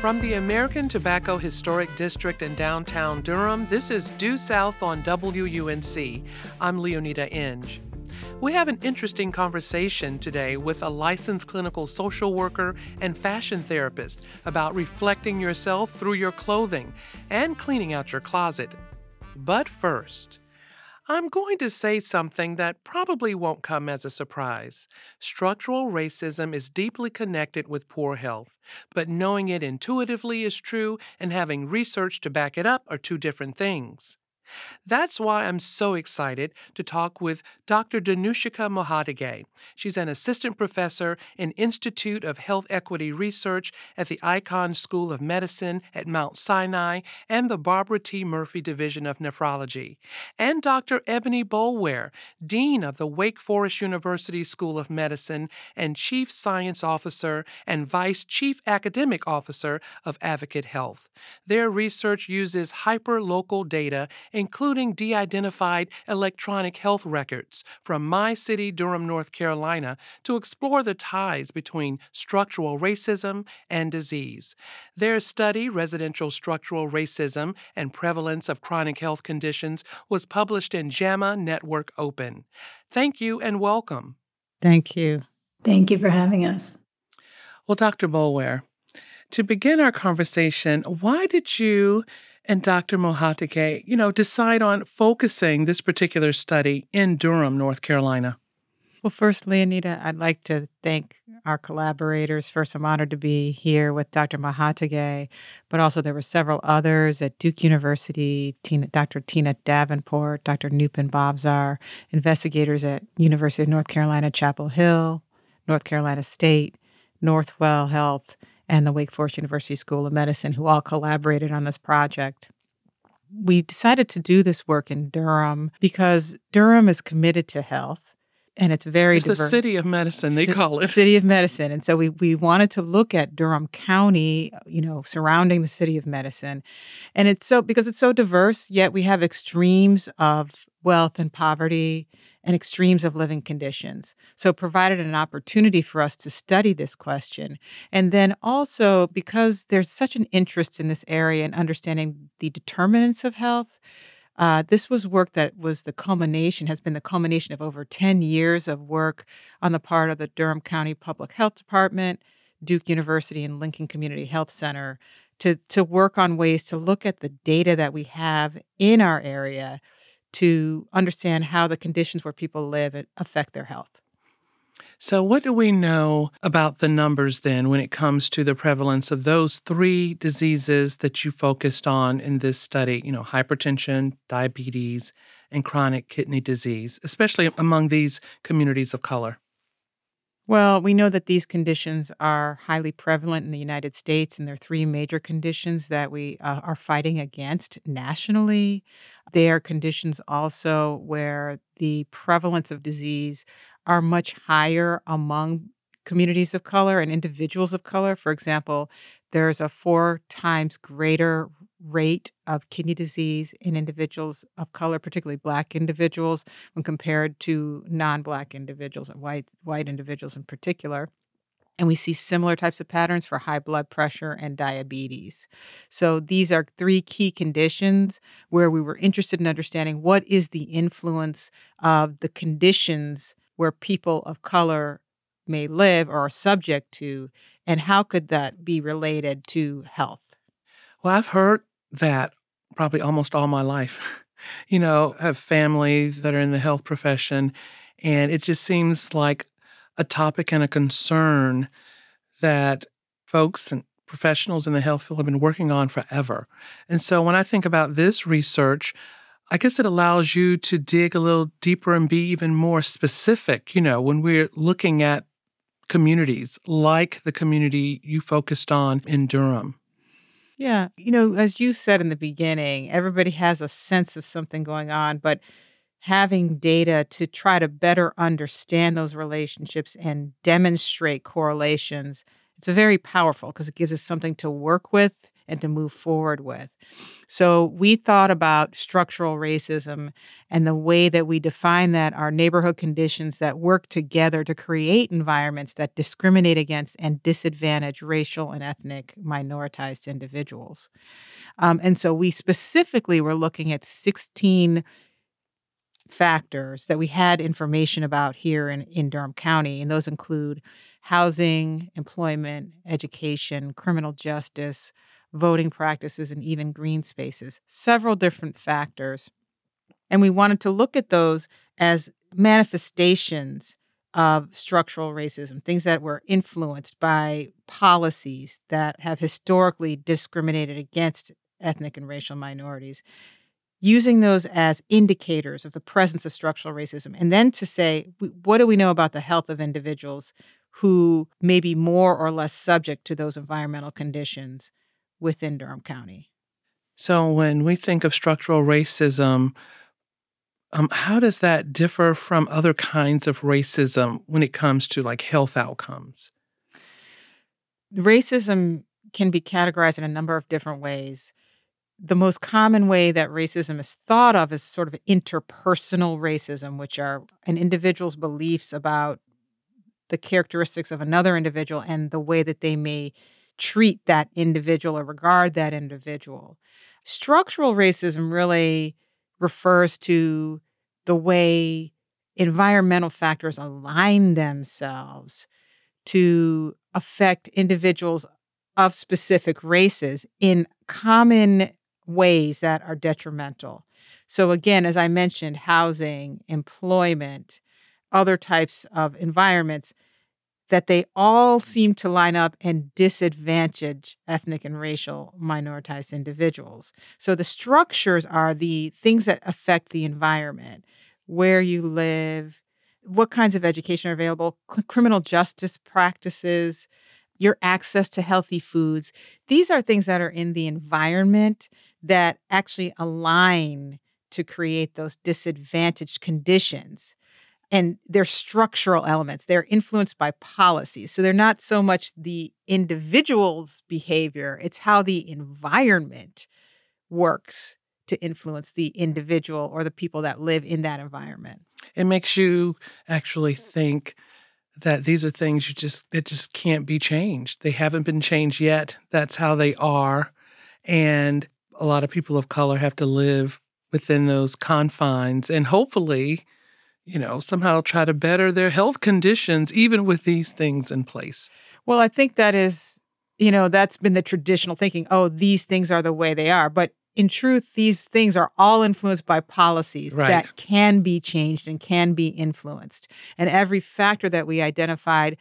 From the American Tobacco Historic District in downtown Durham, this is Due South on WUNC. I'm Leoneda Inge. We have an interesting conversation today with a licensed clinical social worker and fashion therapist about reflecting yourself through your clothing and cleaning out your closet. But first, I'm going to say something that probably won't come as a surprise. Structural racism is deeply connected with poor health, but knowing it intuitively is true and having research to back it up are two different things. That's why I'm so excited to talk with Dr. Dinushika Mohottige. She's an assistant professor in Institute of Health Equity Research at the Icahn School of Medicine at Mount Sinai and the Barbara T. Murphy Division of Nephrology, and Dr. Ebony Boulware, Dean of the Wake Forest University School of Medicine and Chief Science Officer and Vice Chief Academic Officer of Advocate Health. Their research uses hyperlocal data including de identified electronic health records from my city, Durham, North Carolina, to explore the ties between structural racism and disease. Their study, Residential Structural Racism and Prevalence of Chronic Health Conditions, was published in JAMA Network Open. Thank you and welcome. Thank you. Thank you for having us. Well, Dr. Boulware, to begin our conversation, why did you and Dr. Mohottige, you know, decide on focusing this particular study in Durham, North Carolina? Well, first, Leoneda, I'd like to thank our collaborators. First, I'm honored to be here with Dr. Mohottige, but also there were several others at Duke University, Tina, Dr. Tina Davenport, Dr. Nrupen Bhavsar, investigators at University of North Carolina, Chapel Hill, North Carolina State, Northwell Health, and the Wake Forest University School of Medicine, who all collaborated on this project. We decided to do this work in Durham because Durham is committed to health and it's very it's the city of medicine they C- call it city of medicine and so we, we wanted to look at durham county you know surrounding the city of medicine and it's so because it's so diverse yet we have extremes of wealth and poverty and extremes of living conditions. So, provided an opportunity for us to study this question. And then also, because there's such an interest in this area and understanding the determinants of health, uh, this was work that was the culmination, has been the culmination of over 10 years of work on the part of the Durham County Public Health Department, Duke University, and Lincoln Community Health Center to, to work on ways to look at the data that we have in our area to understand how the conditions where people live affect their health. So, what do we know about the numbers then when it comes to the prevalence of those three diseases that you focused on in this study? You know, hypertension, diabetes, and chronic kidney disease, especially among these communities of color? Well, we know that these conditions are highly prevalent in the United States, and there are three major conditions that we uh, are fighting against nationally. They are conditions also where the prevalence of disease are much higher among communities of color and individuals of color. For example, there's a four times greater rate of kidney disease in individuals of color, particularly black individuals, when compared to non-black individuals and white white individuals in particular. And we see similar types of patterns for high blood pressure and diabetes. So these are three key conditions where we were interested in understanding what is the influence of the conditions where people of color may live or are subject to, and how could that be related to health? Well, I've heard that probably almost all my life. you know, I have family that are in the health profession, and it just seems like a topic and a concern that folks and professionals in the health field have been working on forever. And so when I think about this research, I guess it allows you to dig a little deeper and be even more specific, you know, when we're looking at communities like the community you focused on in Durham. Yeah. You know, as you said in the beginning, everybody has a sense of something going on, but having data to try to better understand those relationships and demonstrate correlations, it's very powerful because it gives us something to work with and to move forward with. So we thought about structural racism and the way that we define that are neighborhood conditions that work together to create environments that discriminate against and disadvantage racial and ethnic minoritized individuals. Um, and so we specifically were looking at 16 factors that we had information about here in, in Durham County, and those include housing, employment, education, criminal justice, voting practices, and even green spaces. Several different factors. And we wanted to look at those as manifestations of structural racism, things that were influenced by policies that have historically discriminated against ethnic and racial minorities using those as indicators of the presence of structural racism, and then to say, what do we know about the health of individuals who may be more or less subject to those environmental conditions within Durham County? So, when we think of structural racism, um, how does that differ from other kinds of racism when it comes to like health outcomes? Racism can be categorized in a number of different ways the most common way that racism is thought of is sort of interpersonal racism, which are an individual's beliefs about the characteristics of another individual and the way that they may treat that individual or regard that individual. Structural racism really refers to the way environmental factors align themselves to affect individuals of specific races in common ways that are detrimental. So, again, as I mentioned, housing, employment, other types of environments, that they all seem to line up and disadvantage ethnic and racial minoritized individuals. So, the structures are the things that affect the environment, where you live, what kinds of education are available, criminal justice practices, your access to healthy foods. These are things that are in the environment that actually align to create those disadvantaged conditions. And they're structural elements. They're influenced by policies. So they're not so much the individual's behavior, it's how the environment works to influence the individual or the people that live in that environment. It makes you actually think that these are things you just that just can't be changed. They haven't been changed yet. That's how they are. And a lot of people of color have to live within those confines and hopefully, you know, somehow try to better their health conditions even with these things in place. Well, I think that is, you know, that's been the traditional thinking, oh, these things are the way they are. But in truth, these things are all influenced by policies right. that can be changed and can be influenced. And every factor that we identified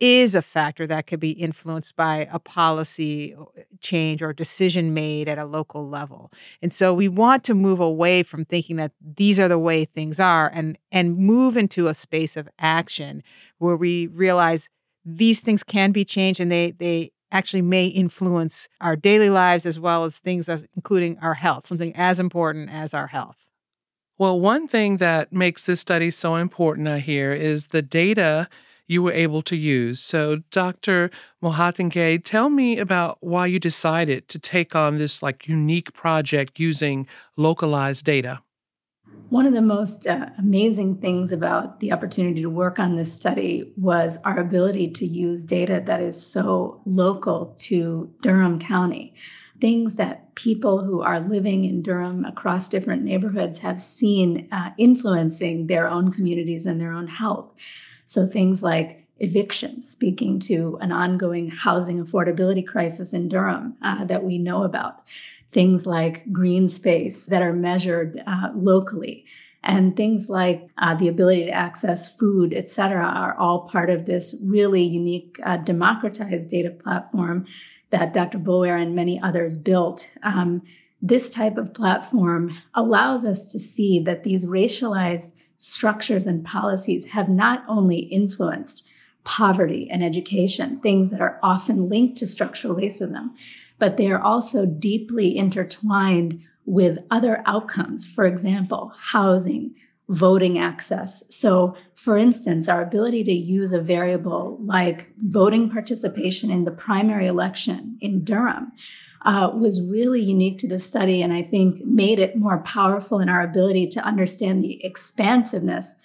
is a factor that could be influenced by a policy uh, change or decision made at a local level. And so we want to move away from thinking that these are the way things are and and move into a space of action where we realize these things can be changed and they they actually may influence our daily lives as well as things as, including our health, something as important as our health. Well, one thing that makes this study so important, I hear, is the data you were able to use. So, Dr. Mohottige, tell me about why you decided to take on this like unique project using localized data. One of the most uh, amazing things about the opportunity to work on this study was our ability to use data that is so local to Durham County. Things that people who are living in Durham across different neighborhoods have seen uh, influencing their own communities and their own health. So things like evictions, speaking to an ongoing housing affordability crisis in Durham uh, that we know about. Things like green space that are measured uh, locally and things like uh, the ability to access food, et cetera, are all part of this really unique uh, democratized data platform that Dr. Boulware and many others built. Um, this type of platform allows us to see that these racialized structures and policies have not only influenced poverty and education, things that are often linked to structural racism, but they are also deeply intertwined with other outcomes. For example, housing, voting access. So, for instance, our ability to use a variable like voting participation in the primary election in Durham uh, was really unique to the study and I think made it more powerful in our ability to understand the expansiveness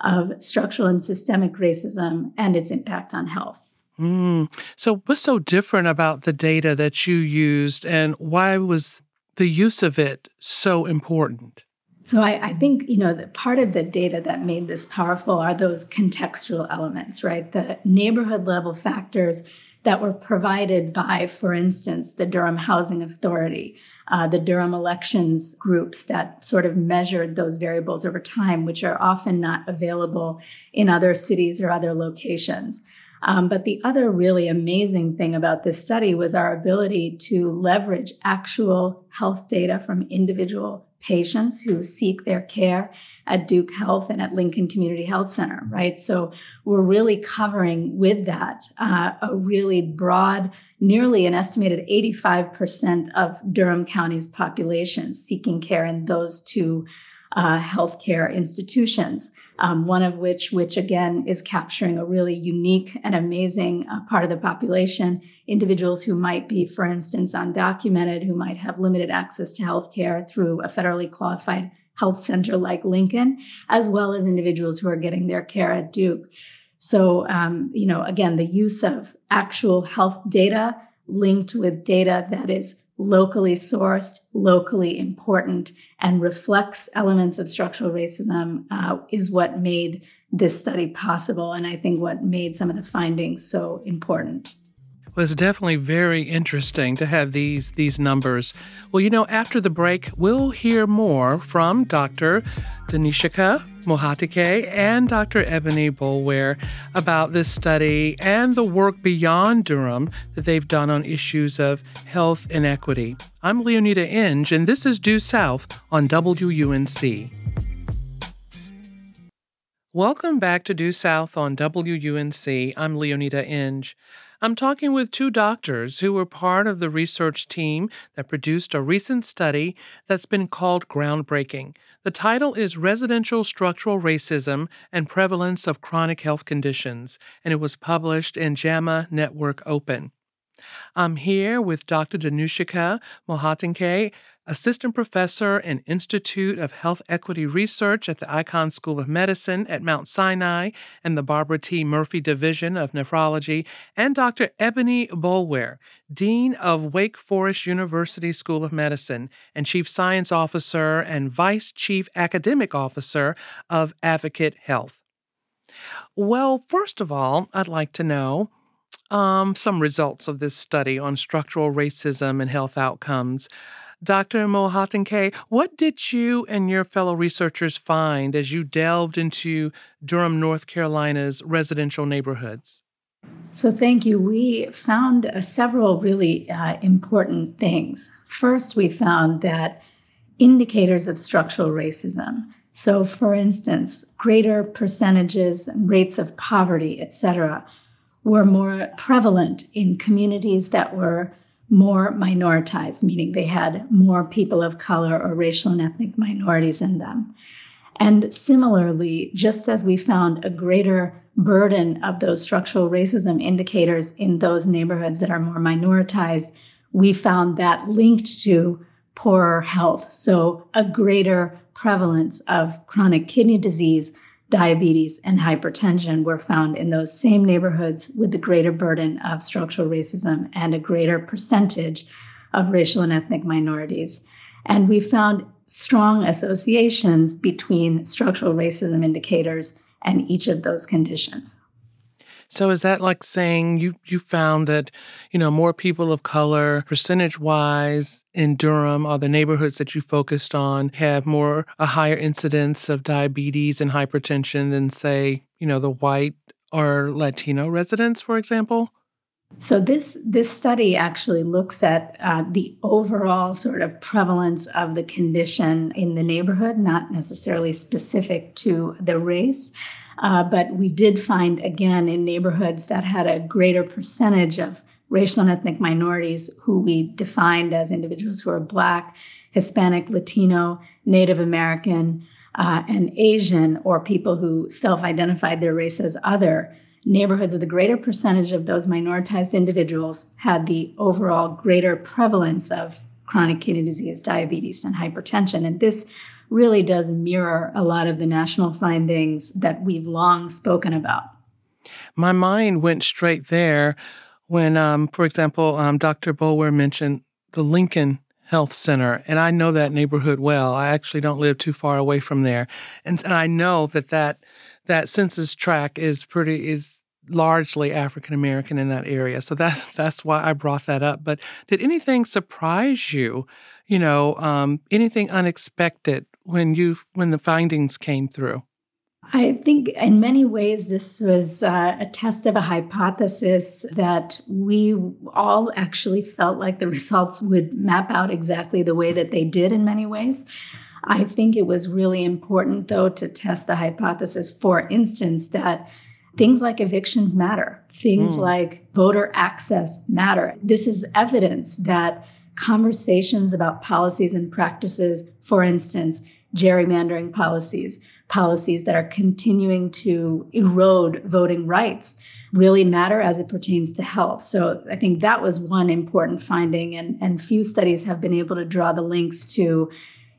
of structural and systemic racism and its impact on health. Mm. So, what's so different about the data that you used, and why was the use of it so important? So I, I, think you know that part of the data that made this powerful are those contextual elements, right? The neighborhood level factors that were provided by, for instance, the Durham Housing Authority, uh, the Durham elections groups that sort of measured those variables over time, which are often not available in other cities or other locations. Um, but the other really amazing thing about this study was our ability to leverage actual health data from individual patients who seek their care at Duke Health and at Lincoln Community Health Center, right? So we're really covering with that uh, a really broad, nearly an estimated 85% of Durham County's population seeking care in those two uh, healthcare institutions um, one of which, which again is capturing a really unique and amazing uh, part of the population, individuals who might be, for instance, undocumented, who might have limited access to healthcare through a federally qualified health center like Lincoln, as well as individuals who are getting their care at Duke. So, um, you know, again, the use of actual health data linked with data that is locally sourced, locally important, and reflects elements of structural racism uh, is what made this study possible. And I think what made some of the findings so important was definitely very interesting to have these these numbers. Well, you know, after the break, we'll hear more from Dr. Dinushika Mohottige and Dr. Ebony Boulware about this study and the work beyond Durham that they've done on issues of health inequity. I'm Leoneda Inge, and this is Due South on WUNC. Welcome back to Due South on WUNC. I'm Leoneda Inge. I'm talking with two doctors who were part of the research team that produced a recent study that's been called groundbreaking. The title is Residential Structural Racism and Prevalence of Chronic Health Conditions, and it was published in JAMA Network Open. I'm here with Dr. Dinushika Mohottige, Assistant Professor and Institute of Health Equity Research at the Icahn School of Medicine at Mount Sinai and the Barbara T. Murphy Division of Nephrology, and Dr. Ebony Boulware, Dean of Wake Forest University School of Medicine and Chief Science Officer and Vice Chief Academic Officer of Advocate Health. Well, first of all, I'd like to know um, some results of this study on structural racism and health outcomes. Dr. Mohottige, what did you and your fellow researchers find as you delved into Durham, North Carolina's residential neighborhoods? So, thank you. We found uh, several really uh, important things. First, we found that indicators of structural racism. So, for instance, greater percentages and rates of poverty, et cetera, were more prevalent in communities that were more minoritized, meaning they had more people of color or racial and ethnic minorities in them. And similarly, just as we found a greater burden of those structural racism indicators in those neighborhoods that are more minoritized, we found that linked to poorer health. So, a greater prevalence of chronic kidney disease, diabetes, and hypertension were found in those same neighborhoods with the greater burden of structural racism and a greater percentage of racial and ethnic minorities. And we found strong associations between structural racism indicators and each of those conditions. So is that like saying you you found that, you know, more people of color percentage wise in Durham or the neighborhoods that you focused on have more a higher incidence of diabetes and hypertension than say, you know, the white or Latino residents, for example? So this this study actually looks at uh, the overall sort of prevalence of the condition in the neighborhood, not necessarily specific to the race. Uh, but we did find, again, in neighborhoods that had a greater percentage of racial and ethnic minorities who we defined as individuals who are Black, Hispanic, Latino, Native American, uh, and Asian, or people who self identified their race as other, neighborhoods with a greater percentage of those minoritized individuals had the overall greater prevalence of chronic kidney disease, diabetes, and hypertension. And this really does mirror a lot of the national findings that we've long spoken about. My mind went straight there when, um, for example, um, Dr. Boulware mentioned the Lincoln Health Center, and I know that neighborhood well. I actually don't live too far away from there, and, and I know that that that census tract is pretty is largely African American in that area. So that's that's why I brought that up. But did anything surprise you? You know, um, anything unexpected when you when the findings came through? I think in many ways this was uh, a test of a hypothesis that we all actually felt like the results would map out exactly the way that they did in many ways. I think it was really important, though, to test the hypothesis, for instance, that things like evictions matter, things mm. like voter access matter. This is evidence that conversations about policies and practices, for instance, gerrymandering policies, policies that are continuing to erode voting rights, really matter as it pertains to health. So I think that was one important finding, and, and few studies have been able to draw the links to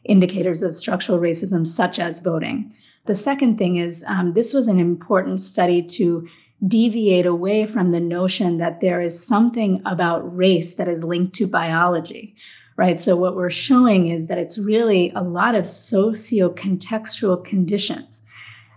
indicators of structural racism, such as voting. The second thing is um, this was an important study to deviate away from the notion that there is something about race that is linked to biology, right? So, what we're showing is that it's really a lot of socio contextual conditions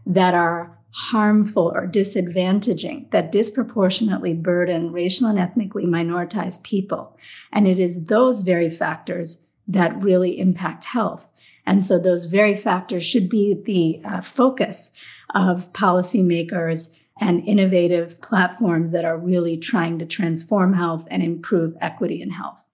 that are harmful or disadvantaging that disproportionately burden racial and ethnically minoritized people. And it is those very factors that really impact health. And so those very factors should be the uh, focus of policymakers and innovative platforms that are really trying to transform health and improve equity in health.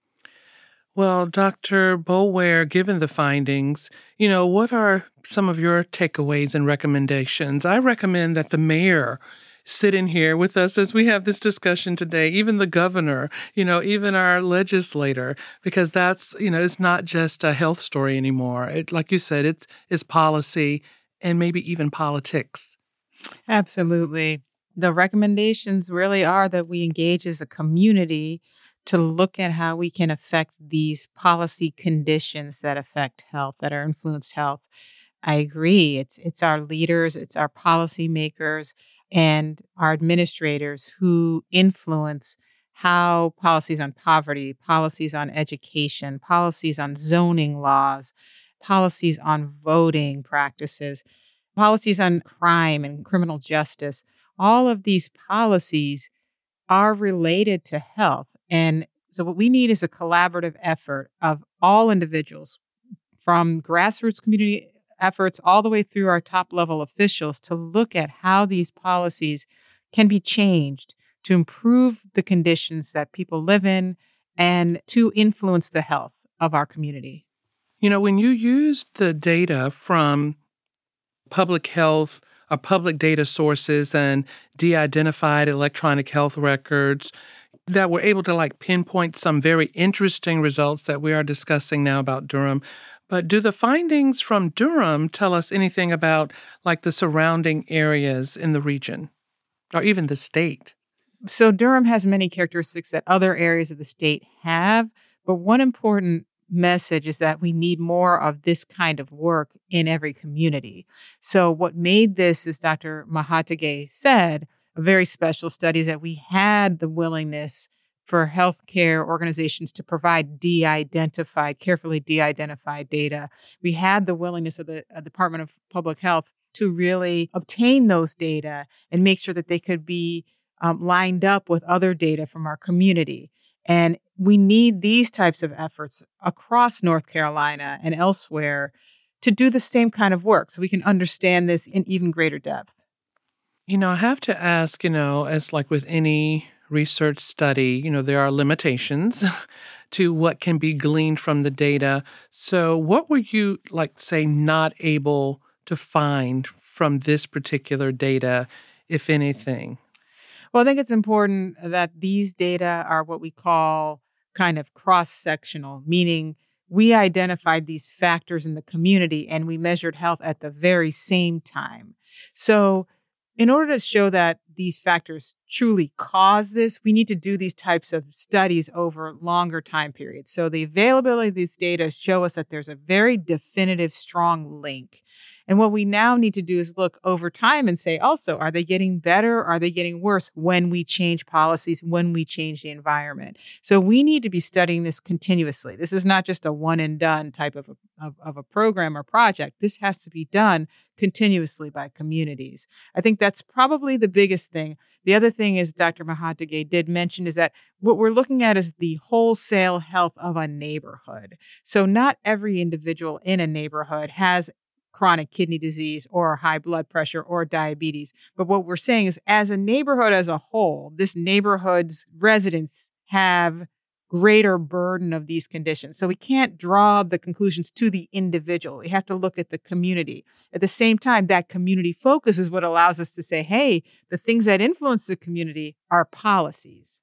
Well, Dr. Boulware, given the findings, you know, what are some of your takeaways and recommendations? I recommend that the mayor sit in here with us as we have this discussion today, even the governor, you know, even our legislator, because that's, you know, it's not just a health story anymore. It, like you said, it's, it's policy and maybe even politics. Absolutely. The recommendations really are that we engage as a community to look at how we can affect these policy conditions that affect health, that are influenced health. I agree. It's it's our leaders, it's our policymakers, and our administrators who influence how policies on poverty, policies on education, policies on zoning laws, policies on voting practices, policies on crime and criminal justice, all of these policies are related to health. And so, what we need is a collaborative effort of all individuals from grassroots community efforts all the way through our top level officials to look at how these policies can be changed to improve the conditions that people live in and to influence the health of our community. You know, when you use the data from public health or public data sources and de identified electronic health records, that were able to like pinpoint some very interesting results that we are discussing now about Durham. But do the findings from Durham tell us anything about like the surrounding areas in the region or even the state? So Durham has many characteristics that other areas of the state have, but one important message is that we need more of this kind of work in every community. So what made this, as Dr. Mohottige said, a very special study is that we had the willingness for healthcare organizations to provide de-identified, carefully de-identified data. We had the willingness of the uh, Department of Public Health to really obtain those data and make sure that they could be um, lined up with other data from our community. And we need these types of efforts across North Carolina and elsewhere to do the same kind of work so we can understand this in even greater depth. You know, I have to ask, you know, as like with any research study, you know, there are limitations to what can be gleaned from the data. So, what were you, like, say, not able to find from this particular data, if anything? Well, I think it's important that these data are what we call kind of cross sectional, meaning we identified these factors in the community and we measured health at the very same time. So, in order to show that these factors truly cause this, we need to do these types of studies over longer time periods. So the availability of these data show us that there's a very definitive, strong link. And what we now need to do is look over time and say, also, are they getting better? Are they getting worse when we change policies, when we change the environment? So we need to be studying this continuously. This is not just a one and done type of a, of, of a program or project. This has to be done continuously by communities. I think that's probably the biggest thing. The other thing is Dr. Mohottige did mention is that what we're looking at is the wholesale health of a neighborhood. So not every individual in a neighborhood has chronic kidney disease or high blood pressure or diabetes. But what we're saying is, as a neighborhood as a whole, this neighborhood's residents have greater burden of these conditions. So we can't draw the conclusions to the individual. We have to look at the community. At the same time, that community focus is what allows us to say, hey, the things that influence the community are policies.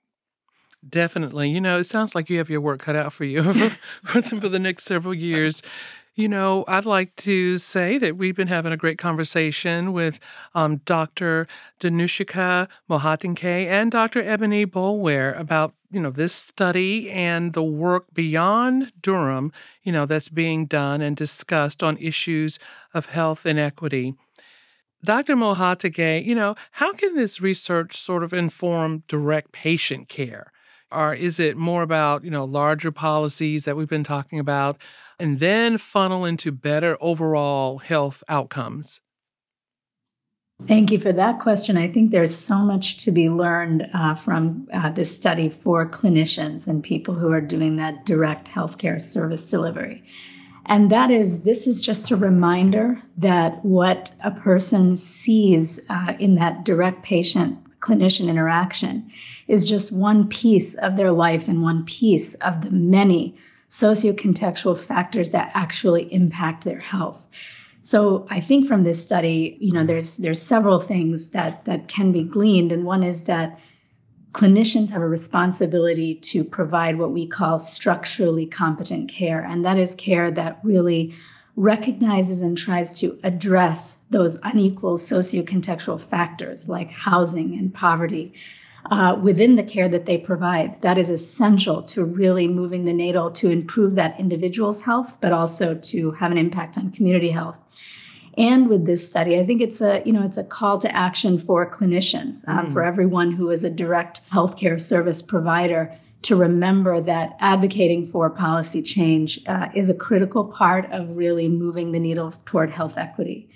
Definitely. You know, it sounds like you have your work cut out for you for, for the next several years. You know, I'd like to say that we've been having a great conversation with um, Dr. Dinushika Mohottige and Dr. Ebony Boulware about, you know, this study and the work beyond Durham, you know, that's being done and discussed on issues of health inequity. Dr. Mohottige, you know, how can this research sort of inform direct patient care? Or is it more about you know larger policies that we've been talking about and then funnel into better overall health outcomes Thank you for that question. I think there's so much to be learned uh, from uh, this study for clinicians and people who are doing that direct healthcare service delivery. And that is, this is just a reminder that what a person sees uh, in that direct patient clinician interaction is just one piece of their life and one piece of the many sociocontextual factors that actually impact their health. So I think from this study, you know, there's there's several things that that can be gleaned, and one is that clinicians have a responsibility to provide what we call structurally competent care, and that is care that really recognizes and tries to address those unequal sociocontextual factors like housing and poverty uh, within the care that they provide. That is essential to really moving the needle to improve that individual's health, but also to have an impact on community health. And with this study, I think it's a you know it's a call to action for clinicians, uh, mm. for everyone who is a direct healthcare service provider to remember that advocating for policy change uh, is a critical part of really moving the needle toward health equity.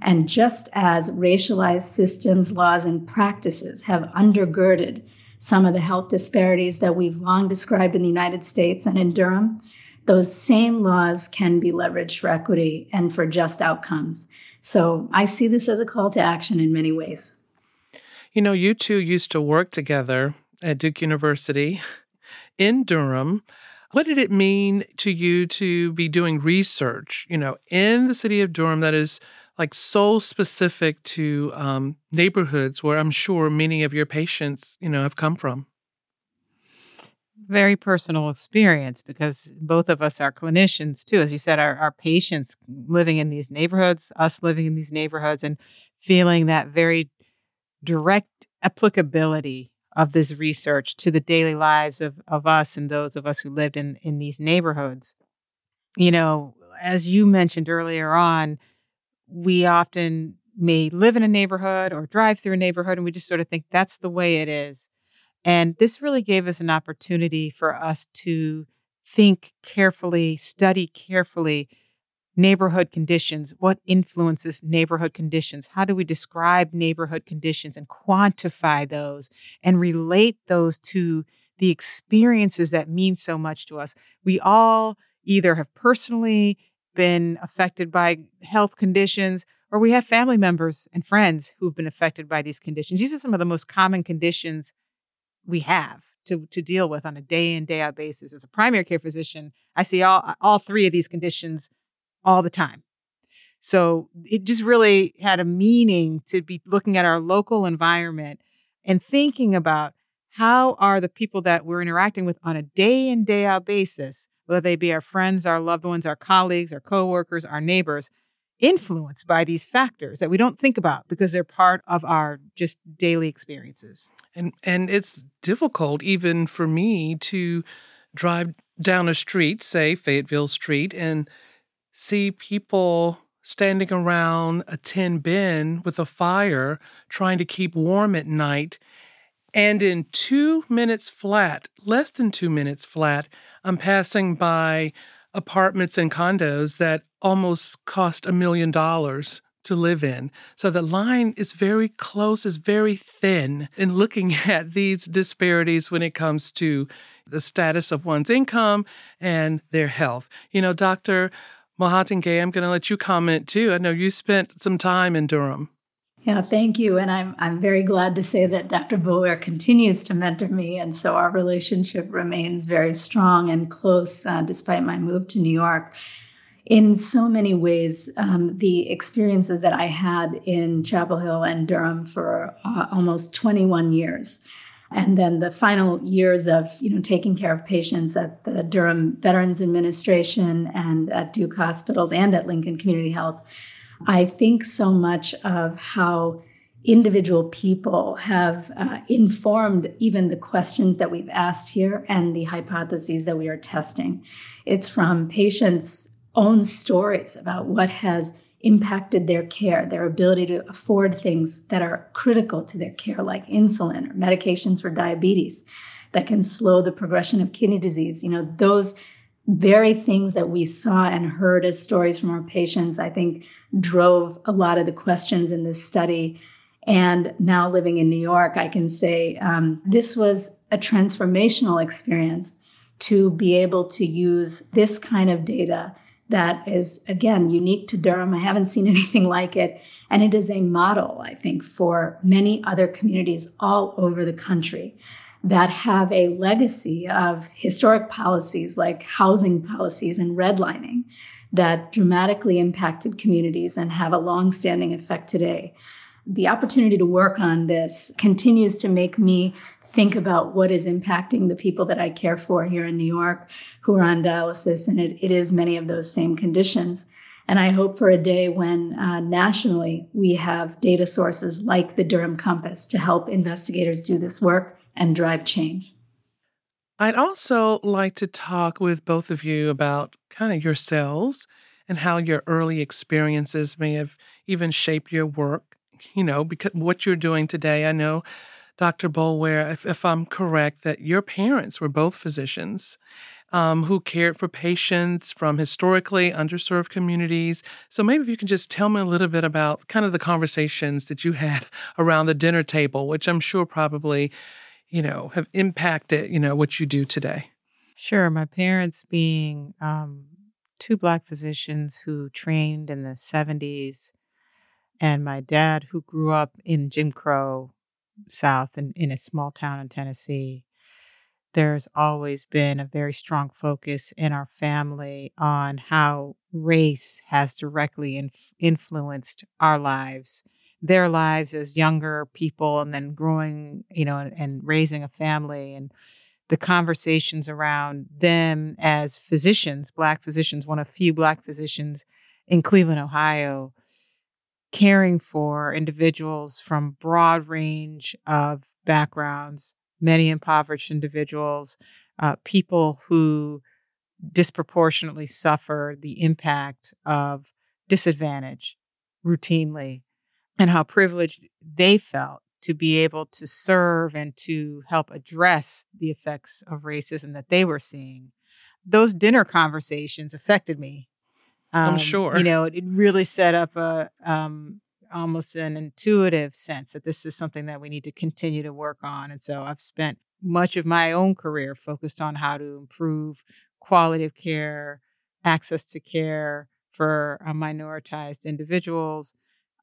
And just as racialized systems, laws, and practices have undergirded some of the health disparities that we've long described in the United States and in Durham, those same laws can be leveraged for equity and for just outcomes. So I see this as a call to action in many ways. You know, you two used to work together at Duke University in Durham. What did it mean to you to be doing research, you know, in the city of Durham that is like so specific to um, neighborhoods where I'm sure many of your patients, you know, have come from? Very personal experience because both of us are clinicians too. As you said, our, our patients living in these neighborhoods, us living in these neighborhoods, and feeling that very direct applicability of this research to the daily lives of, of us and those of us who lived in, in these neighborhoods. You know, as you mentioned earlier on, we often may live in a neighborhood or drive through a neighborhood and we just sort of think that's the way it is. And this really gave us an opportunity for us to think carefully, study carefully neighborhood conditions. What influences neighborhood conditions? How do we describe neighborhood conditions and quantify those and relate those to the experiences that mean so much to us? We all either have personally been affected by health conditions or we have family members and friends who've been affected by these conditions. These are some of the most common conditions we have to, to deal with on a day in, day out basis. As a primary care physician, I see all, all three of these conditions all the time. So it just really had a meaning to be looking at our local environment and thinking about how are the people that we're interacting with on a day in, day out basis, whether they be our friends, our loved ones, our colleagues, our coworkers, our neighbors, influenced by these factors that we don't think about because they're part of our just daily experiences. And and it's difficult even for me to drive down a street, say Fayetteville Street, and see people standing around a tin bin with a fire trying to keep warm at night. And in two minutes flat, less than two minutes flat, I'm passing by apartments and condos that almost cost a million dollars to live in. So the line is very close, is very thin in looking at these disparities when it comes to the status of one's income and their health. You know, Dr. Mohottige, I'm going to let you comment too. I know you spent some time in Durham. Yeah, thank you. And I'm I'm very glad to say that Dr. Boulware continues to mentor me. And so our relationship remains very strong and close uh, despite my move to New York. In so many ways, um, the experiences that I had in Chapel Hill and Durham for uh, almost 21 years, and then the final years of you know taking care of patients at the Durham Veterans Administration and at Duke Hospitals and at Lincoln Community Health I think so much of how individual people have uh, informed even the questions that we've asked here and the hypotheses that we are testing. It's from patients' own stories about what has impacted their care, their ability to afford things that are critical to their care, like insulin or medications for diabetes that can slow the progression of kidney disease. You know, those very things that we saw and heard as stories from our patients, I think, drove a lot of the questions in this study. And now living in New York, I can say um, this was a transformational experience to be able to use this kind of data that is, again, unique to Durham. I haven't seen anything like it. And it is a model, I think, for many other communities all over the country that have a legacy of historic policies like housing policies and redlining that dramatically impacted communities and have a long-standing effect today. The opportunity to work on this continues to make me think about what is impacting the people that I care for here in New York who are on dialysis, and it, it is many of those same conditions. And I hope for a day when uh, nationally we have data sources like the Durham Compass to help investigators do this work and drive change. I'd also like to talk with both of you about kind of yourselves and how your early experiences may have even shaped your work. You know, because what you're doing today, I know, Dr. Boulware, if, if I'm correct, that your parents were both physicians um, who cared for patients from historically underserved communities. So maybe if you can just tell me a little bit about kind of the conversations that you had around the dinner table, which I'm sure probably you know, have impacted, you know, what you do today? Sure. My parents being um, two Black physicians who trained in the 70s, and my dad who grew up in Jim Crow South and in, in a small town in Tennessee. There's always been a very strong focus in our family on how race has directly inf- influenced our lives their lives as younger people and then growing, you know, and, and raising a family and the conversations around them as physicians, black physicians, one of few black physicians in Cleveland, Ohio, caring for individuals from broad range of backgrounds, many impoverished individuals, uh, people who disproportionately suffer the impact of disadvantage routinely and how privileged they felt to be able to serve and to help address the effects of racism that they were seeing. Those dinner conversations affected me. Um, I'm sure. You know, it, it really set up a um, almost an intuitive sense that this is something that we need to continue to work on. And so I've spent much of my own career focused on how to improve quality of care, access to care for uh, minoritized individuals,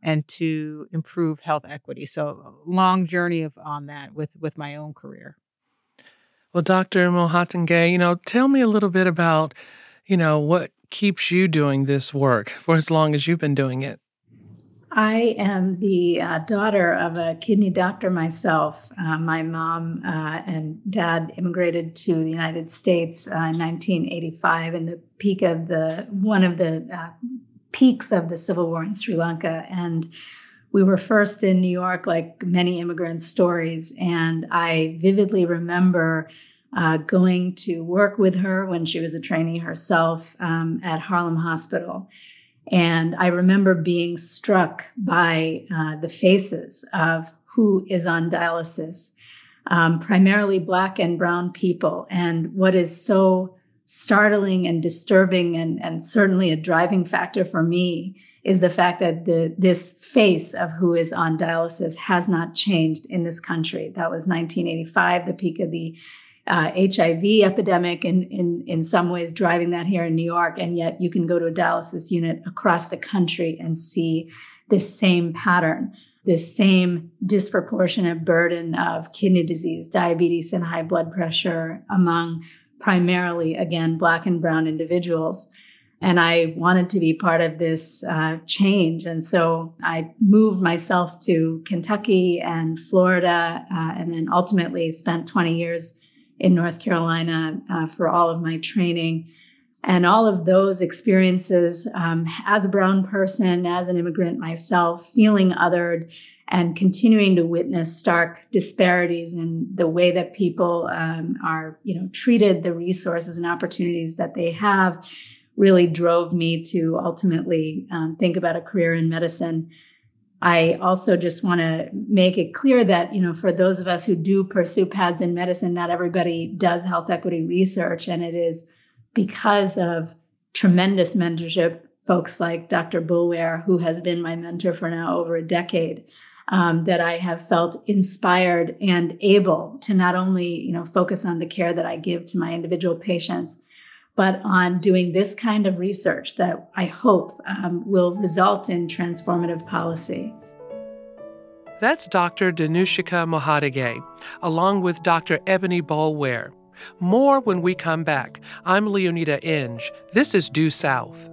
and to improve health equity. So long journey of on that with with my own career. Well, Dr. Mohottige, you know, tell me a little bit about, you know, what keeps you doing this work for as long as you've been doing it. I am the uh, daughter of a kidney doctor myself. Uh, my mom uh, and dad immigrated to the United States uh, in 1985 in the peak of the one of the uh, peaks of the civil war in Sri Lanka. And we were first in New York, like many immigrant stories. And I vividly remember uh, going to work with her when she was a trainee herself um, at Harlem Hospital. And I remember being struck by uh, the faces of who is on dialysis, um, primarily Black and Brown people. And what is so startling and disturbing, and, and certainly a driving factor for me, is the fact that the, this face of who is on dialysis has not changed in this country. That was 1985, the peak of the uh, HIV epidemic, in, in, in some ways driving that here in New York. And yet you can go to a dialysis unit across the country and see this same pattern, this same disproportionate burden of kidney disease, diabetes, and high blood pressure among primarily, again, Black and Brown individuals. And I wanted to be part of this uh, change. And so I moved myself to Kentucky and Florida, uh, and then ultimately spent 20 years in North Carolina uh, for all of my training. And all of those experiences um, as a brown person, as an immigrant myself, feeling othered and continuing to witness stark disparities in the way that people um, are, you know, treated, the resources and opportunities that they have, really drove me to ultimately um, think about a career in medicine. I also just want to make it clear that, you know, for those of us who do pursue paths in medicine, not everybody does health equity research. And it is because of tremendous mentorship, folks like Dr. Boulware, who has been my mentor for now over a decade, um, that I have felt inspired and able to not only, you know, focus on the care that I give to my individual patients, but on doing this kind of research that I hope um, will result in transformative policy. That's Dr. Dinushika Mohottige, along with Dr. Ebony Boulware. More when we come back. I'm Leoneda Inge. This is Due South.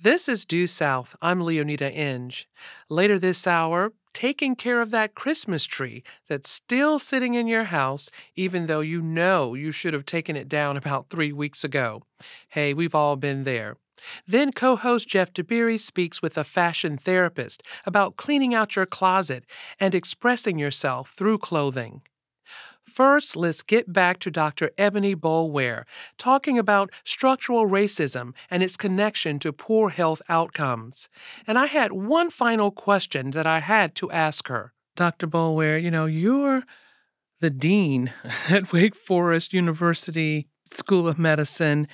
This is Due South. I'm Leoneda Inge. Later this hour, taking care of that Christmas tree that's still sitting in your house, even though you know you should have taken it down about three weeks ago. Hey, we've all been there. Then co host Jeff Tiberii speaks with a fashion therapist about cleaning out your closet and expressing yourself through clothing. First, let's get back to Dr. Ebony Boulware talking about structural racism and its connection to poor health outcomes. And I had one final question that I had to ask her. Dr. Boulware, you know, you're the dean at Wake Forest University School of Medicine.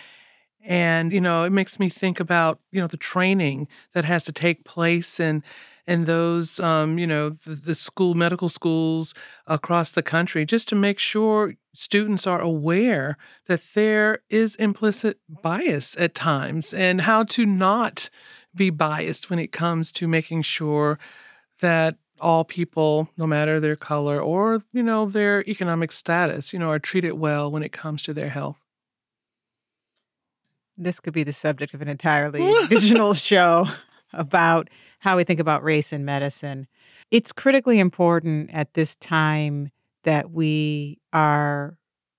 And, you know, it makes me think about, you know, the training that has to take place and and those, um, you know, the, the school medical schools across the country, just to make sure students are aware that there is implicit bias at times and how to not be biased when it comes to making sure that all people, no matter their color or, you know, their economic status, you know, are treated well when it comes to their health. This could be the subject of an entirely additional show about how we think about race in medicine. It's critically important at this time that we are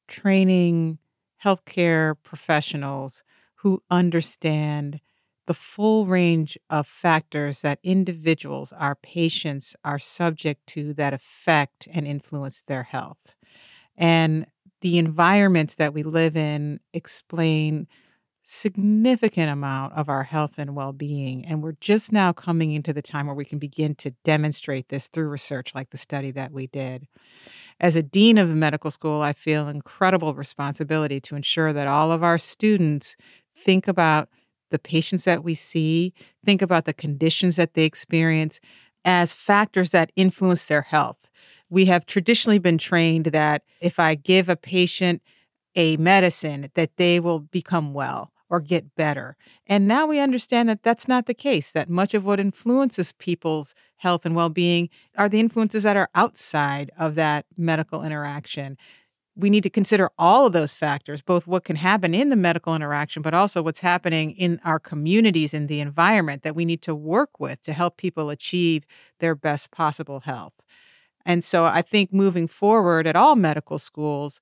training healthcare professionals who understand the full range of factors that individuals, our patients, are subject to that affect and influence their health. And the environments that we live in explain significant amount of our health and well-being and we're just now coming into the time where we can begin to demonstrate this through research like the study that we did. As a dean of a medical school i feel incredible responsibility to ensure that all of our students think about the patients that we see think about the conditions that they experience as factors that influence their health. We have traditionally been trained that if i give a patient a medicine that they will become well or get better. And now we understand that that's not the case, that much of what influences people's health and well being are the influences that are outside of that medical interaction. We need to consider all of those factors, both what can happen in the medical interaction, but also what's happening in our communities, in the environment that we need to work with to help people achieve their best possible health. And so I think moving forward at all medical schools,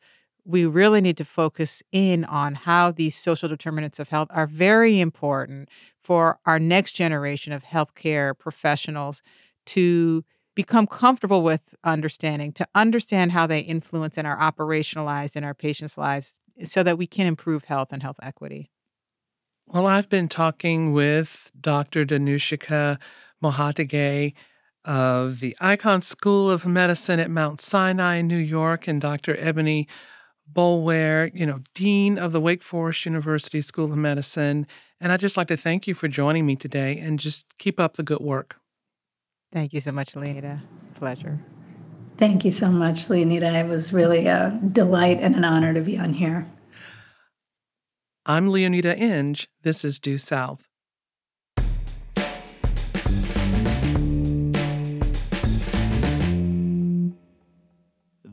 we really need to focus in on how these social determinants of health are very important for our next generation of healthcare professionals to become comfortable with understanding, to understand how they influence and are operationalized in our patients' lives so that we can improve health and health equity. Well, I've been talking with Dr. Dinushika Mohottige of the Icahn School of Medicine at Mount Sinai in New York and Dr. Ebony Boulware, you know, Dean of the Wake Forest University School of Medicine. And I'd just like to thank you for joining me today and just keep up the good work. Thank you so much, Leoneda. It's a pleasure. Thank you so much, Leoneda. It was really a delight and an honor to be on here. I'm Leoneda Inge. This is Due South.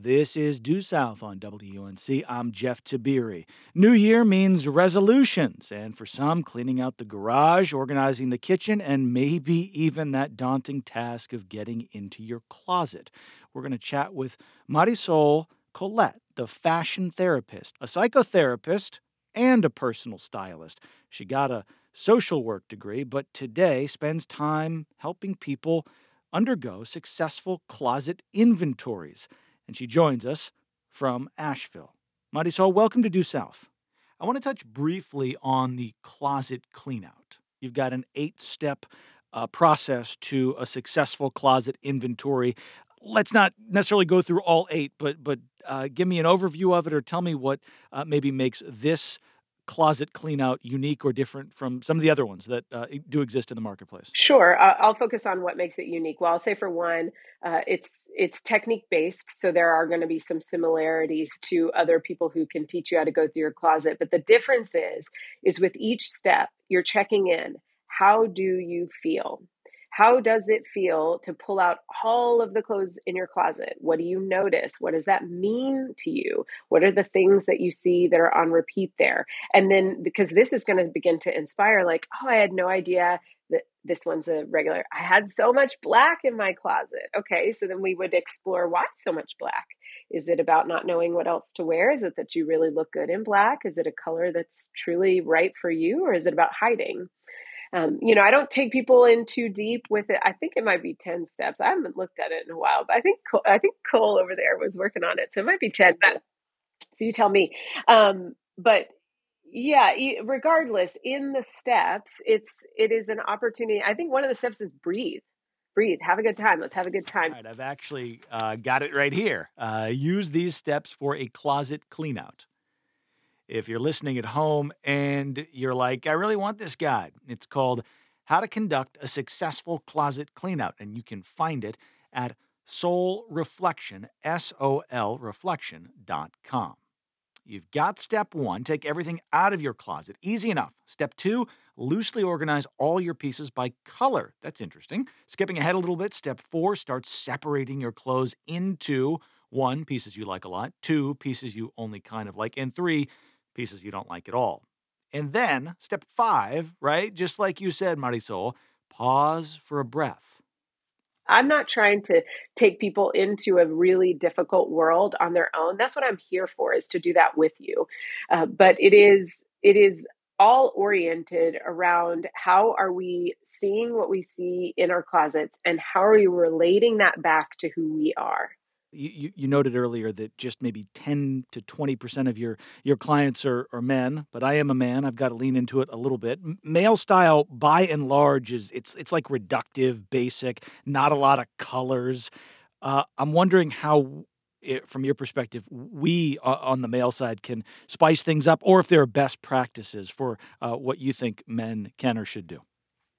This is Due South on WUNC. I'm Jeff Tiberii. New Year means resolutions, and for some, cleaning out the garage, organizing the kitchen, and maybe even that daunting task of getting into your closet. We're going to chat with Marisol Colette, the fashion therapist, a psychotherapist, and a personal stylist. She got a social work degree, but today spends time helping people undergo successful closet inventories and she joins us from Asheville. Marisol, welcome to Due South. I want to touch briefly on the closet cleanout. You've got an eight step uh, process to a successful closet inventory. Let's not necessarily go through all eight, but but uh, give me an overview of it, or tell me what uh, maybe makes this closet clean out unique or different from some of the other ones that uh, do exist in the marketplace? Sure, I'll focus on what makes it unique. Well, I'll say for one, uh, it's it's technique based, so there are going to be some similarities to other people who can teach you how to go through your closet. But the difference is, is with each step, you're checking in. How do you feel? How does it feel to pull out all of the clothes in your closet? What do you notice? What does that mean to you? What are the things that you see that are on repeat there? And then, because this is going to begin to inspire, like, oh, I had no idea that this one's a regular. I had so much black in my closet. Okay, so then we would explore why so much black. Is it about not knowing what else to wear? Is it that you really look good in black? Is it a color that's truly right for you? Or is it about hiding? Um, you know, I don't take people in too deep with it. I think it might be 10 steps. I haven't looked at it in a while, but I think, Cole, I think Cole over there was working on it. So it might be 10, but so you tell me. Um, but yeah, regardless in the steps, it's, it is an opportunity. I think one of the steps is breathe breathe, have a good time. Let's have a good time. All right, I've actually uh, got it right here. Uh, use these steps for a closet cleanout. If you're listening at home and you're like, I really want this guide, it's called How to Conduct a Successful Closet Cleanout. And you can find it at Sol Reflection, S O L reflection.com. You've got step one, take everything out of your closet. Easy enough. Step two, loosely organize all your pieces by color. That's interesting. Skipping ahead a little bit, step four, start separating your clothes into one, pieces you like a lot, two, pieces you only kind of like, and three, pieces you don't like at all. And then, step five, right? Just like you said, Marisol, pause for a breath. I'm not trying to take people into a really difficult world on their own. That's what I'm here for, is to do that with you. Uh, but it is it is all oriented around how are we seeing what we see in our closets and how are we relating that back to who we are you, you noted earlier that just maybe 10 to 20% of your, your clients are, are men, but I am a man. I've got to lean into it a little bit. Male style, by and large, is it's, it's like reductive, basic, not a lot of colors. Uh, I'm wondering how, from your perspective, we uh, on the male side can spice things up, or if there are best practices for uh, what you think men can or should do.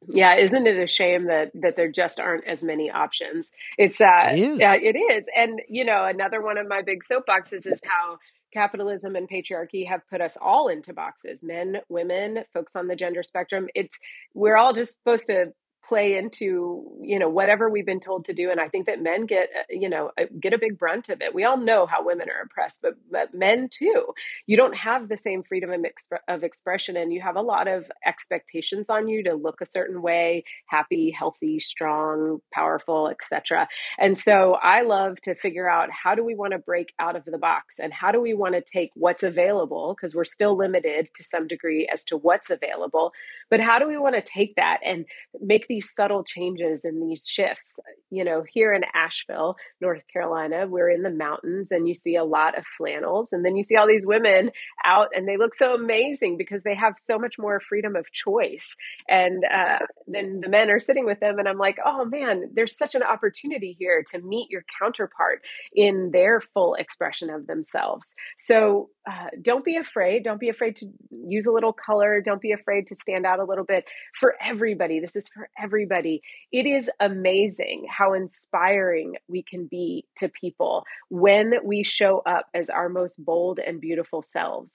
Yeah, isn't it a shame that that there just aren't as many options? It's uh, it is. Uh, it is, and you know, another one of my big soapboxes is how capitalism and patriarchy have put us all into boxes: men, women, folks on the gender spectrum. It's we're all just supposed to play into you know whatever we've been told to do and i think that men get uh, you know uh, get a big brunt of it. We all know how women are oppressed but, but men too. You don't have the same freedom of, exp- of expression and you have a lot of expectations on you to look a certain way happy healthy strong powerful etc and so i love to figure out how do we want to break out of the box and how do we want to take what's available because we're still limited to some degree as to what's available but how do we want to take that and make these subtle changes and these shifts. You know, here in Asheville, North Carolina, we're in the mountains and you see a lot of flannels. And then you see all these women out and they look so amazing because they have so much more freedom of choice. And uh, then the men are sitting with them. And I'm like, oh man, there's such an opportunity here to meet your counterpart in their full expression of themselves. So uh, don't be afraid. Don't be afraid to use a little color. Don't be afraid to stand out a little bit for everybody. This is for everybody. It is amazing how inspiring we can be to people when we show up as our most bold and beautiful selves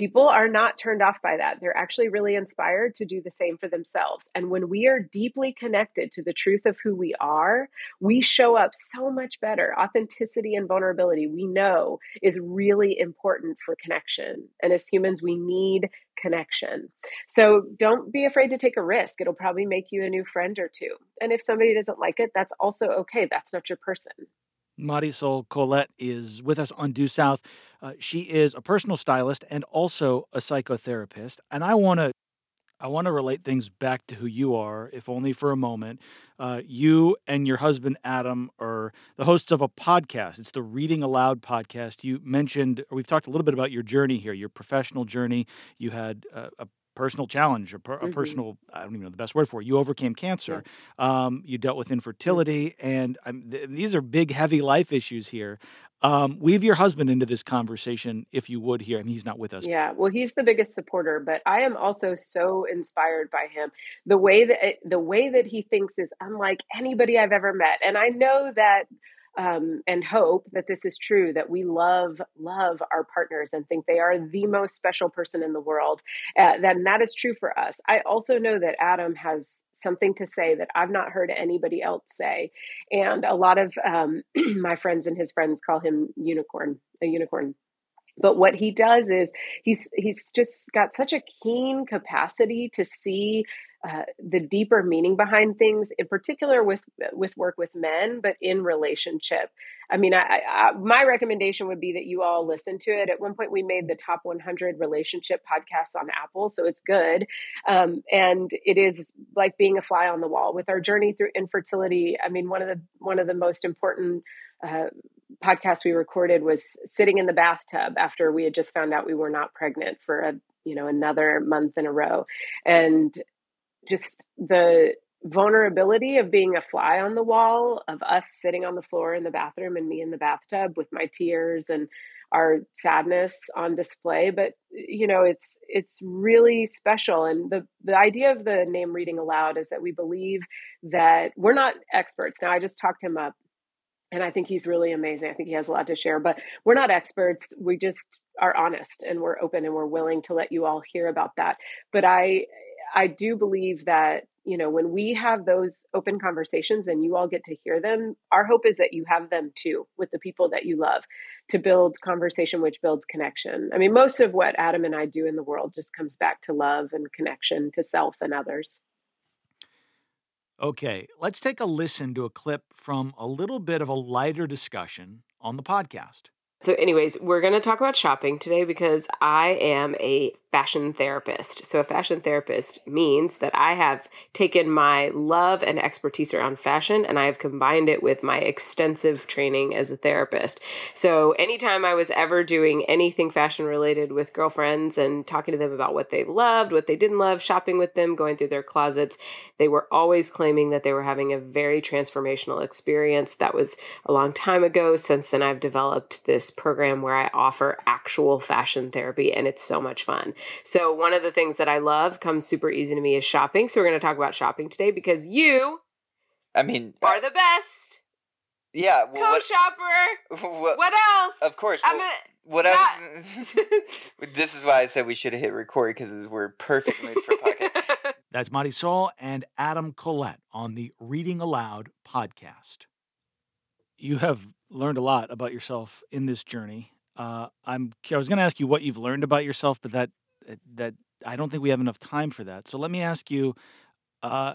people are not turned off by that. They're actually really inspired to do the same for themselves. And when we are deeply connected to the truth of who we are, we show up so much better. Authenticity and vulnerability, we know, is really important for connection. And as humans, we need connection. So don't be afraid to take a risk. It'll probably make you a new friend or two. And if somebody doesn't like it, that's also okay. That's not your person. Marisol Colette is with us on Due South. Uh, she is a personal stylist and also a psychotherapist. And I want to I want to relate things back to who you are, if only for a moment. Uh, you and your husband Adam are the hosts of a podcast. It's the Reading Aloud podcast. You mentioned, or we've talked a little bit about your journey here, your professional journey. You had a, a personal challenge, or per, mm-hmm. a personal, I don't even know the best word for it. You overcame cancer. Yeah. Um, you dealt with infertility, mm-hmm. and th- these are big, heavy life issues here. Um, weave your husband into this conversation if you would here. I mean, he's not with us. Yeah, well, he's the biggest supporter, but I am also so inspired by him. The way that the way that he thinks is unlike anybody I've ever met, and I know that um, and hope that this is true that we love love our partners and think they are the most special person in the world uh, then that is true for us. I also know that adam has something to say that i've not heard anybody else say and a lot of um, my friends and his friends call him unicorn a unicorn. But what he does is he's he's just got such a keen capacity to see uh, the deeper meaning behind things, in particular with with work with men, but in relationship. I mean, I, I, my recommendation would be that you all listen to it. At one point, we made the top 100 relationship podcasts on Apple, so it's good, um, and it is like being a fly on the wall with our journey through infertility. I mean, one of the one of the most important uh, podcast we recorded was sitting in the bathtub after we had just found out we were not pregnant for a you know another month in a row and just the vulnerability of being a fly on the wall of us sitting on the floor in the bathroom and me in the bathtub with my tears and our sadness on display but you know it's it's really special and the the idea of the name reading aloud is that we believe that we're not experts now i just talked him up and I think he's really amazing. I think he has a lot to share, but we're not experts. We just are honest and we're open and we're willing to let you all hear about that. But I I do believe that you know when we have those open conversations and you all get to hear them our hope is that you have them too with the people that you love to build conversation which builds connection i mean most of what adam and i do in the world just comes back to love and connection to self and others Okay, let's take a listen to a clip from a little bit of a lighter discussion on the podcast. So, anyways, we're going to talk about shopping today because I am a fashion therapist. So, a fashion therapist means that I have taken my love and expertise around fashion and I have combined it with my extensive training as a therapist. So, anytime I was ever doing anything fashion related with girlfriends and talking to them about what they loved, what they didn't love, shopping with them, going through their closets, they were always claiming that they were having a very transformational experience. That was a long time ago. Since then, I've developed this program where I offer actual fashion therapy and it's so much fun. So one of the things that I love comes super easy to me is shopping. So we're going to talk about shopping today because you I mean are uh, the best. Yeah, well, co-shopper. What, what, what, else? Of course. Well, a, what not... else? this is why I said we should have hit record because we're perfect mood for podcast. That's Marisol and Adam Collette on the Reading Aloud podcast. You have learned a lot about yourself in this journey. Uh, I'm. I was going to ask you what you've learned about yourself, but that that I don't think we have enough time for that. So let me ask you. Uh,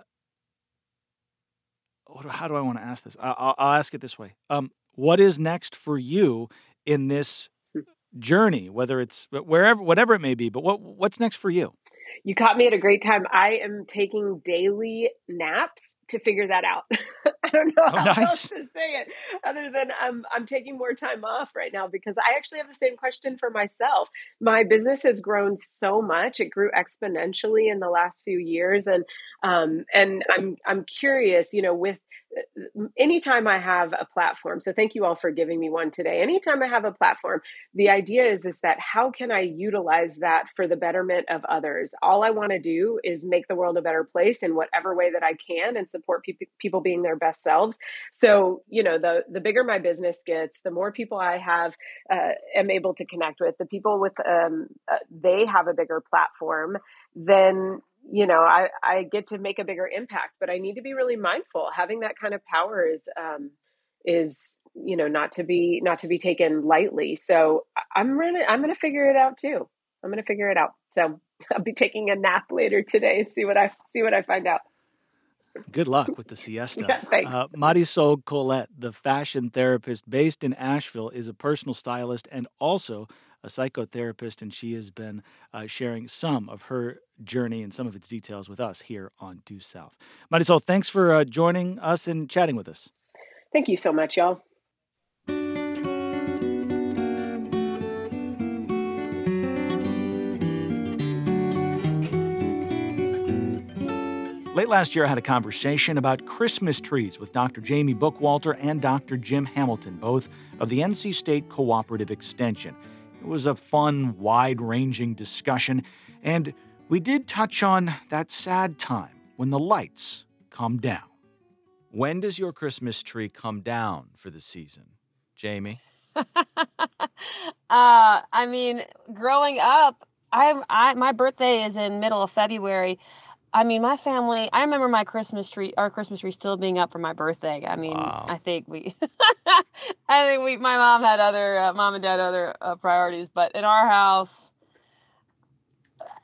how do I want to ask this? I, will I'll ask it this way. Um, what is next for you in this journey? Whether it's wherever, whatever it may be, but what what's next for you? You caught me at a great time. I am taking daily naps to figure that out. I don't know oh, how nice. else to say it other than I'm I'm taking more time off right now because I actually have the same question for myself. My business has grown so much; it grew exponentially in the last few years, and um, and I'm I'm curious, you know, with anytime I have a platform, so thank you all for giving me one today. Anytime I have a platform, the idea is is that how can I utilize that for the betterment of others? All I want to do is make the world a better place in whatever way that I can and support pe- people being their best selves. So, you know, the the bigger my business gets, the more people I have uh, am able to connect with, the people with um, uh, they have a bigger platform, then you know I, I get to make a bigger impact but i need to be really mindful. Having that kind of power is um is you know not to be not to be taken lightly. So i'm gonna i'm gonna figure it out too. I'm gonna figure it out. So i'll be taking a nap later today and see what i see what i find out. Good luck with the siesta. yeah, thanks. Uh, Marisol Collette, the fashion therapist based in Asheville, is a personal stylist and also a psychotherapist, and she has been uh, sharing some of her journey and some of its details with us here on Due South. Marisol, thanks for uh, joining us and chatting with us. Thank you so much, y'all. Late last year, I had a conversation about Christmas trees with Dr. Jamie Bookwalter and Dr. Jim Hamilton, both of the NC State Cooperative Extension. It was a fun, wide ranging discussion, and we did touch on that sad time when the lights come down. When does your Christmas tree come down for the season, Jamie? uh, I mean, growing up, I, I my birthday is in middle of February, I mean, my family. I remember my Christmas tree, our Christmas tree, still being up for my birthday. I mean, wow. I think we, I think we, my mom had other, uh, mom and dad other uh, priorities, but in our house,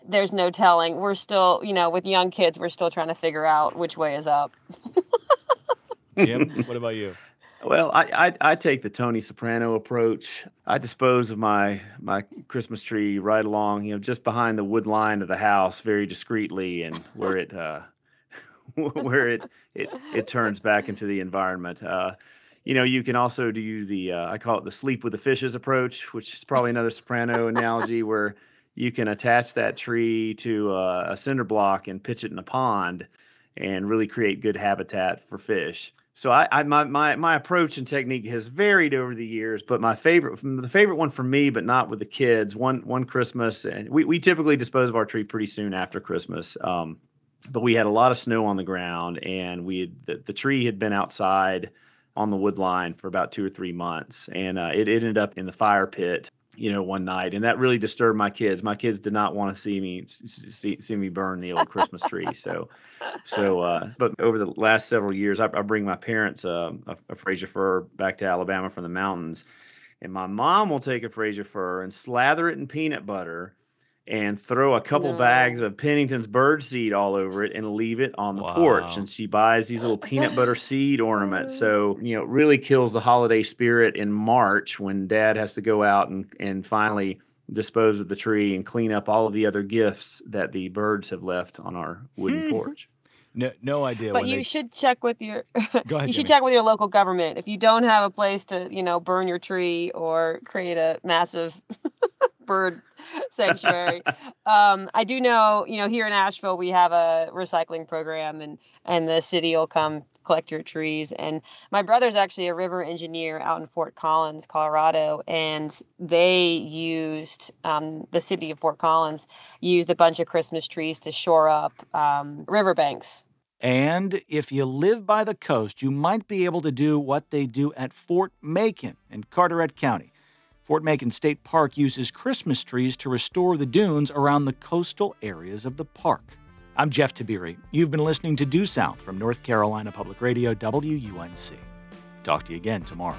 there's no telling. We're still, you know, with young kids, we're still trying to figure out which way is up. Jim, what about you? Well, I, I, I take the Tony Soprano approach. I dispose of my my Christmas tree right along, you know, just behind the wood line of the house, very discreetly, and where it uh, where it, it it turns back into the environment. Uh, you know, you can also do the uh, I call it the sleep with the fishes approach, which is probably another Soprano analogy where you can attach that tree to a, a cinder block and pitch it in a pond, and really create good habitat for fish so I, I, my my my approach and technique has varied over the years, but my favorite the favorite one for me, but not with the kids. One one Christmas, and we we typically dispose of our tree pretty soon after Christmas. Um, but we had a lot of snow on the ground, and we had, the, the tree had been outside on the wood line for about two or three months, and uh, it, it ended up in the fire pit you know, one night, and that really disturbed my kids. My kids did not want to see me see, see me burn the old Christmas tree. So, so, uh, but over the last several years, I, I bring my parents uh, a, a Fraser fir back to Alabama from the mountains, and my mom will take a Fraser fir and slather it in peanut butter and throw a couple no. bags of Pennington's bird seed all over it and leave it on the wow. porch. And she buys these little peanut butter seed ornaments. Oh. So, you know, it really kills the holiday spirit in March when dad has to go out and, and finally dispose of the tree and clean up all of the other gifts that the birds have left on our wooden hmm. porch. No, no idea. But you they... should check with your. Go ahead. you should check with your local government if you don't have a place to, you know, burn your tree or create a massive bird sanctuary. um, I do know, you know, here in Asheville we have a recycling program, and and the city will come collect your trees. And my brother's actually a river engineer out in Fort Collins, Colorado, and they used um, the city of Fort Collins used a bunch of Christmas trees to shore up um, riverbanks. And if you live by the coast, you might be able to do what they do at Fort Macon in Carteret County. Fort Macon State Park uses Christmas trees to restore the dunes around the coastal areas of the park. I'm Jeff Tiberii. You've been listening to Due South from North Carolina Public Radio, WUNC. Talk to you again tomorrow.